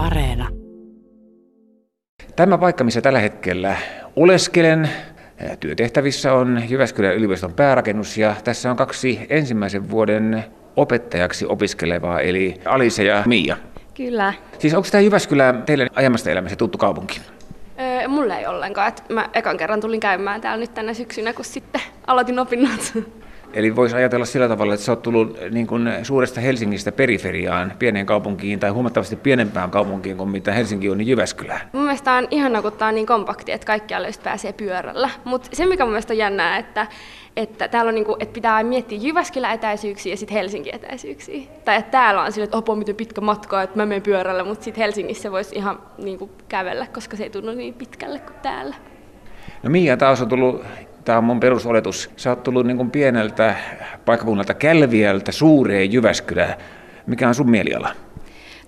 Areena. Tämä paikka, missä tällä hetkellä oleskelen, työtehtävissä on Jyväskylän yliopiston päärakennus ja tässä on kaksi ensimmäisen vuoden opettajaksi opiskelevaa, eli Alise ja Mia. Kyllä. Siis onko tämä Jyväskylä teille ajamasta elämässä tuttu kaupunki? Öö, mulle ei ollenkaan. Et mä ekan kerran tulin käymään täällä nyt tänä syksynä, kun sitten aloitin opinnot. Eli voisi ajatella sillä tavalla, että sä oot tullut niin kuin suuresta Helsingistä periferiaan, pieneen kaupunkiin tai huomattavasti pienempään kaupunkiin kuin mitä Helsinki on, niin Jyväskylään. Mun mielestä on ihana, kun tää on niin kompakti, että kaikkialle just pääsee pyörällä. Mutta se, mikä mun mielestä on jännää, että, että täällä on niinku, että pitää miettiä Jyväskylän etäisyyksiä ja sitten Helsingin etäisyyksiä. Tai että täällä on sille, että opo, miten pitkä matka, että mä menen pyörällä, mutta sitten Helsingissä voisi ihan niinku kävellä, koska se ei tunnu niin pitkälle kuin täällä. No Mia taas on tullut tämä on mun perusoletus. Sä oot tullut niin kuin pieneltä paikkakunnalta Kälviältä suureen Jyväskylään. Mikä on sun mieliala?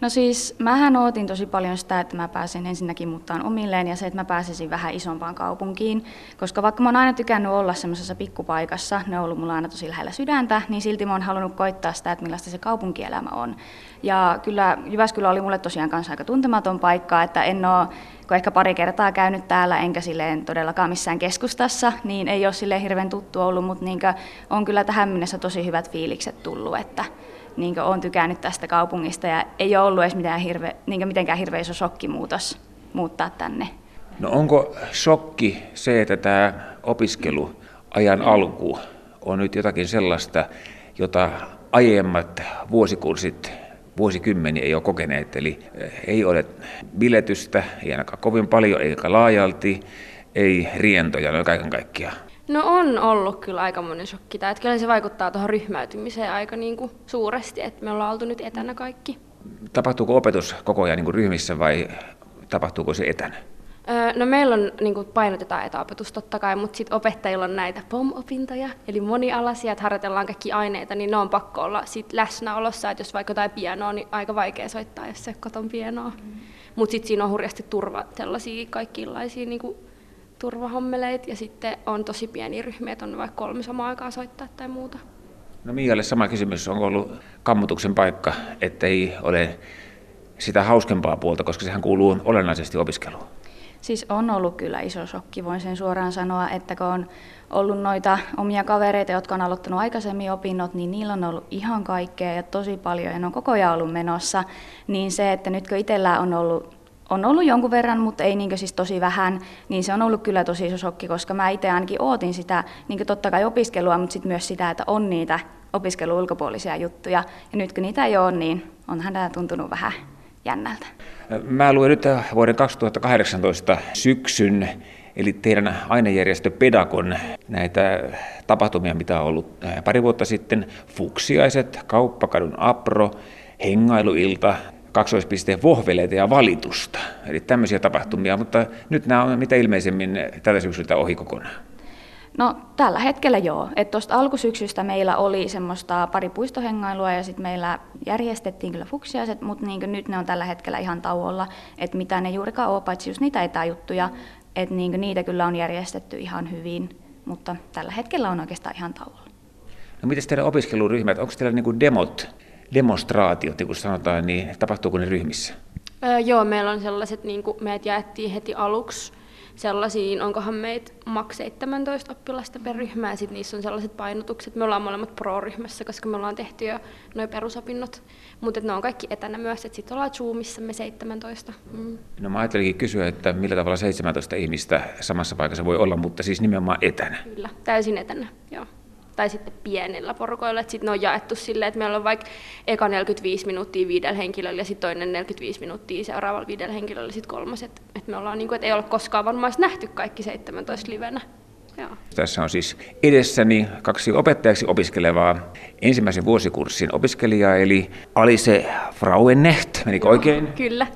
No siis, mähän ootin tosi paljon sitä, että mä pääsen ensinnäkin muuttaan omilleen ja se, että mä pääsisin vähän isompaan kaupunkiin. Koska vaikka mä oon aina tykännyt olla semmoisessa pikkupaikassa, ne on ollut mulla aina tosi lähellä sydäntä, niin silti mä oon halunnut koittaa sitä, että millaista se kaupunkielämä on. Ja kyllä Jyväskylä oli mulle tosiaan kanssa aika tuntematon paikka, että en oo, kun ehkä pari kertaa käynyt täällä, enkä silleen todellakaan missään keskustassa, niin ei ole silleen hirveän tuttu ollut, mutta niin on kyllä tähän mennessä tosi hyvät fiilikset tullut, että niin olen tykännyt tästä kaupungista ja ei ole ollut edes mitään hirve, niin mitenkään hirveä iso shokkimuutos muuttaa tänne. No onko shokki se, että tämä opiskelu ajan alku on nyt jotakin sellaista, jota aiemmat vuosikurssit vuosikymmeniä ei ole kokeneet, eli eh, ei ole biletystä, ei ainakaan kovin paljon, eikä laajalti, ei rientoja, no kaiken kaikkiaan. No on ollut kyllä aika monen shokki. Että kyllä se vaikuttaa tuohon ryhmäytymiseen aika niin kuin suuresti, että me ollaan oltu nyt etänä kaikki. Tapahtuuko opetus koko ajan niin kuin ryhmissä vai tapahtuuko se etänä? Öö, no meillä on, niin kuin painotetaan etäopetus totta kai, mutta sitten opettajilla on näitä POM-opintoja, eli monialaisia, että harjoitellaan kaikki aineita, niin ne on pakko olla sit läsnäolossa, että jos vaikka jotain pianoa, niin aika vaikea soittaa, jos se koton pianoa. Mm. Mutta sitten siinä on hurjasti turva, sellaisia kaikkilaisia niin kuin turvahommeleita ja sitten on tosi pieni ryhmiä, että on vaikka kolme samaa aikaa soittaa tai muuta. No Mialle sama kysymys, onko ollut kammutuksen paikka, ettei ole sitä hauskempaa puolta, koska sehän kuuluu olennaisesti opiskeluun? Siis on ollut kyllä iso shokki, voin sen suoraan sanoa, että kun on ollut noita omia kavereita, jotka on aloittanut aikaisemmin opinnot, niin niillä on ollut ihan kaikkea ja tosi paljon ja ne on koko ajan ollut menossa. Niin se, että nyt kun itsellä on ollut on ollut jonkun verran, mutta ei niin siis tosi vähän, niin se on ollut kyllä tosi iso shokki, koska mä itse ainakin ootin sitä niin totta kai opiskelua, mutta sitten myös sitä, että on niitä opiskelun ulkopuolisia juttuja. Ja nyt kun niitä ei ole, niin onhan tämä tuntunut vähän jännältä. Mä luin nyt vuoden 2018 syksyn, eli teidän ainejärjestö Pedagon näitä tapahtumia, mitä on ollut pari vuotta sitten, Fuksiaiset, Kauppakadun Apro, Hengailuilta, kaksoispisteen vohveleita ja valitusta. Eli tämmöisiä tapahtumia, mutta nyt nämä on mitä ilmeisemmin tällä syksyltä ohi kokonaan. No tällä hetkellä joo. Tuosta alkusyksystä meillä oli semmoista pari puistohengailua ja sitten meillä järjestettiin kyllä fuksiaiset, mutta niin nyt ne on tällä hetkellä ihan tauolla, että mitä ne juurikaan ole, paitsi just niitä etäjuttuja, että niin niitä kyllä on järjestetty ihan hyvin, mutta tällä hetkellä on oikeastaan ihan tauolla. No miten teidän opiskeluryhmät, onko teillä niin demot demonstraatiot, niin kuin sanotaan, niin tapahtuuko ne ryhmissä? Öö, joo, meillä on sellaiset, niin kuin meidät jaettiin heti aluksi sellaisiin, onkohan meitä maks 17 oppilasta per ryhmä, ja sitten niissä on sellaiset painotukset. Me ollaan molemmat pro-ryhmässä, koska me ollaan tehty jo noin perusopinnot, mutta ne on kaikki etänä myös, että sitten ollaan Zoomissa me 17. Mm. No mä ajattelinkin kysyä, että millä tavalla 17 ihmistä samassa paikassa voi olla, mutta siis nimenomaan etänä. Kyllä, täysin etänä, joo tai sitten pienillä porukoilla, että sitten ne on jaettu silleen, että meillä on vaikka eka 45 minuuttia viidellä henkilöllä ja sitten toinen 45 minuuttia seuraavalla viidellä henkilöllä ja sitten kolmas, että, että me ollaan niin kuin, että ei ole koskaan varmaan nähty kaikki 17 livenä. Joo. Tässä on siis edessäni kaksi opettajaksi opiskelevaa ensimmäisen vuosikurssin opiskelijaa, eli Alise Frauennecht, menikö Joo, oikein? Kyllä.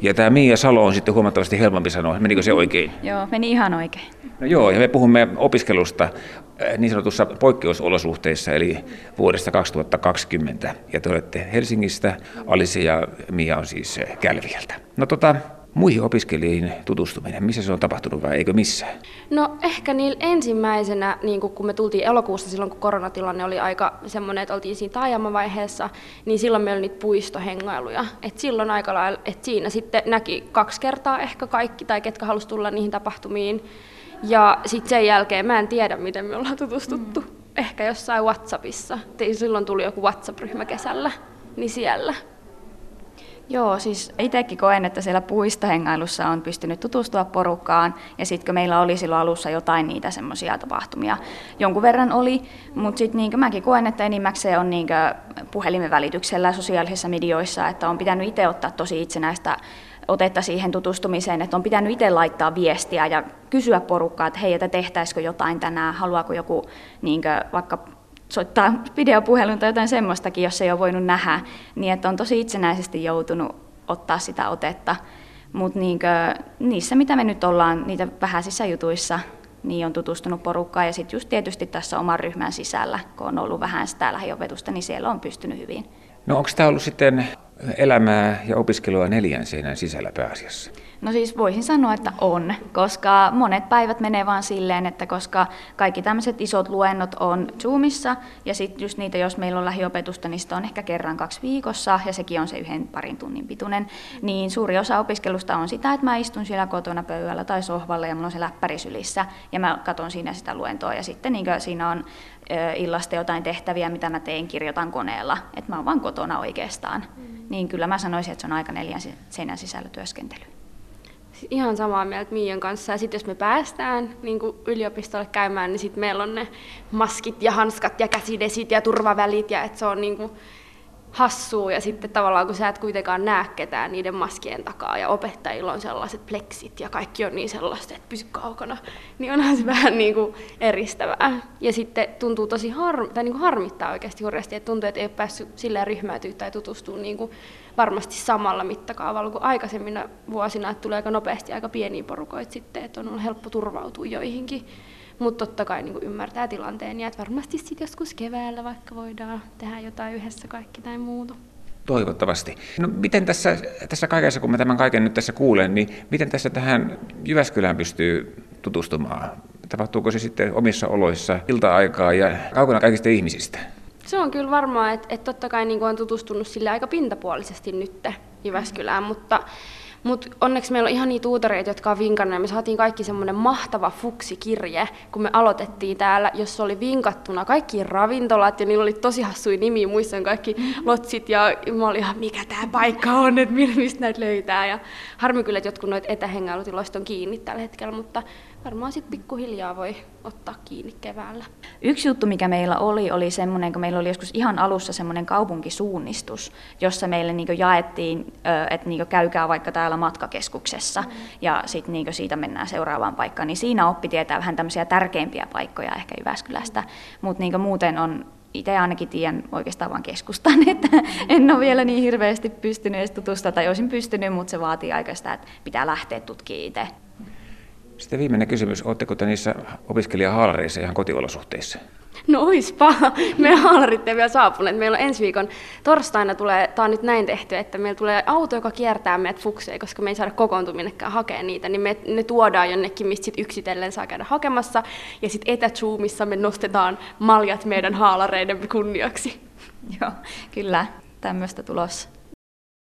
Ja tämä Mia Salo on sitten huomattavasti helpompi sanoa, menikö se oikein? Joo, meni ihan oikein. No joo, ja me puhumme opiskelusta eh, niin sanotussa poikkeusolosuhteissa, eli vuodesta 2020. Ja te olette Helsingistä, Alise ja Mia on siis eh, Kälviältä. No tota, muihin opiskelijoihin tutustuminen, missä se on tapahtunut vai eikö missään? No ehkä niillä ensimmäisenä, niin kun me tultiin elokuussa silloin, kun koronatilanne oli aika semmoinen, että oltiin siinä taajamavaiheessa, niin silloin meillä oli niitä puistohengailuja. Et silloin aika lailla, että siinä sitten näki kaksi kertaa ehkä kaikki, tai ketkä halusi tulla niihin tapahtumiin. Ja sitten sen jälkeen mä en tiedä, miten me ollaan tutustuttu. Mm. Ehkä jossain Whatsappissa. Silloin tuli joku WhatsApp-ryhmä kesällä, niin siellä. Joo, siis itsekin koen, että siellä puistohengailussa on pystynyt tutustua porukkaan, ja sitten kun meillä oli silloin alussa jotain niitä semmoisia tapahtumia, jonkun verran oli, mutta sitten niin mäkin koen, että enimmäkseen on niin puhelimen välityksellä sosiaalisissa medioissa, että on pitänyt itse ottaa tosi itsenäistä otetta siihen tutustumiseen, että on pitänyt itse laittaa viestiä ja kysyä porukkaa, että hei, että tehtäisikö jotain tänään, haluaako joku niin vaikka soittaa videopuhelun tai jotain semmoistakin, jos ei ole voinut nähdä, niin että on tosi itsenäisesti joutunut ottaa sitä otetta. Mutta niissä, mitä me nyt ollaan, niitä vähäisissä jutuissa, niin on tutustunut porukkaan ja sitten just tietysti tässä oman ryhmän sisällä, kun on ollut vähän sitä lähiopetusta, niin siellä on pystynyt hyvin. No onko tämä ollut sitten elämää ja opiskelua neljän seinän sisällä pääasiassa? No siis voisin sanoa, että on, koska monet päivät menee vaan silleen, että koska kaikki tämmöiset isot luennot on Zoomissa, ja sitten just niitä, jos meillä on lähiopetusta, niin sitä on ehkä kerran kaksi viikossa, ja sekin on se yhden parin tunnin pituinen, niin suuri osa opiskelusta on sitä, että mä istun siellä kotona pöydällä tai sohvalla, ja mulla on se läppäri sylissä, ja mä katson siinä sitä luentoa, ja sitten niin siinä on illasta jotain tehtäviä, mitä mä teen, kirjoitan koneella, että mä oon vaan kotona oikeastaan. Mm. Niin kyllä mä sanoisin, että se on aika neljän seinän sisällä työskentely ihan samaa mieltä Miian kanssa. Ja sitten jos me päästään niin yliopistolle käymään, niin sitten meillä on ne maskit ja hanskat ja käsidesit ja turvavälit. Ja että se on niin kuin hassua ja sitten tavallaan kun sä et kuitenkaan näe ketään niiden maskien takaa ja opettajilla on sellaiset pleksit ja kaikki on niin sellaista, että pysy kaukana, niin onhan se vähän niin kuin eristävää. Ja sitten tuntuu tosi har, tai niin kuin harmittaa oikeasti hurjasti, että tuntuu, että ei ole päässyt silleen ryhmäytyä tai tutustua niin kuin varmasti samalla mittakaavalla kuin aikaisemmin vuosina, että tulee aika nopeasti aika pieniä porukoita sitten, että on helppo turvautua joihinkin mutta totta kai niin ymmärtää tilanteen ja että varmasti sitten joskus keväällä vaikka voidaan tehdä jotain yhdessä kaikki tai muuta. Toivottavasti. No miten tässä, tässä kaikessa, kun mä tämän kaiken nyt tässä kuulen, niin miten tässä tähän Jyväskylään pystyy tutustumaan? Tapahtuuko se sitten omissa oloissa, ilta-aikaa ja kaukana kaikista ihmisistä? Se on kyllä varmaa, että, että totta kai niin on tutustunut sille aika pintapuolisesti nyt Jyväskylään, mutta mutta onneksi meillä on ihan niitä tuutoreita, jotka on vinkannut, ja me saatiin kaikki semmoinen mahtava fuksikirje, kun me aloitettiin täällä, jossa oli vinkattuna kaikki ravintolat, ja niillä oli tosi hassui nimi, muistan kaikki lotsit, ja mä olin ihan, mikä tämä paikka on, että mistä näitä löytää, ja harmi kyllä, että jotkut noita etähengailutiloista on kiinni tällä hetkellä, mutta varmaan sitten pikkuhiljaa voi ottaa kiinni keväällä. Yksi juttu, mikä meillä oli, oli semmoinen, kun meillä oli joskus ihan alussa semmoinen kaupunkisuunnistus, jossa meille niin jaettiin, että niin käykää vaikka täällä matkakeskuksessa mm. ja sitten niin siitä mennään seuraavaan paikkaan. Niin siinä oppi tietää vähän tämmöisiä tärkeimpiä paikkoja ehkä Jyväskylästä, mutta niin muuten on itse ainakin tiedän oikeastaan vain keskustan, että en ole vielä niin hirveästi pystynyt edes tutustumaan, tai olisin pystynyt, mutta se vaatii aika sitä, että pitää lähteä tutkimaan itse. Sitten viimeinen kysymys, oletteko te niissä opiskelijahaalareissa ihan kotiolosuhteissa? No oispa. Me haalarit ei vielä saapuneet. Meillä on ensi viikon torstaina tulee, tämä on nyt näin tehty, että meillä tulee auto, joka kiertää meidät fukseen, koska me ei saada kokoontuminnekään hakea niitä, niin me, ne tuodaan jonnekin, mistä sit yksitellen saa käydä hakemassa. Ja sitten etäzoomissa me nostetaan maljat meidän haalareiden kunniaksi. Joo, kyllä, tämmöistä tulossa.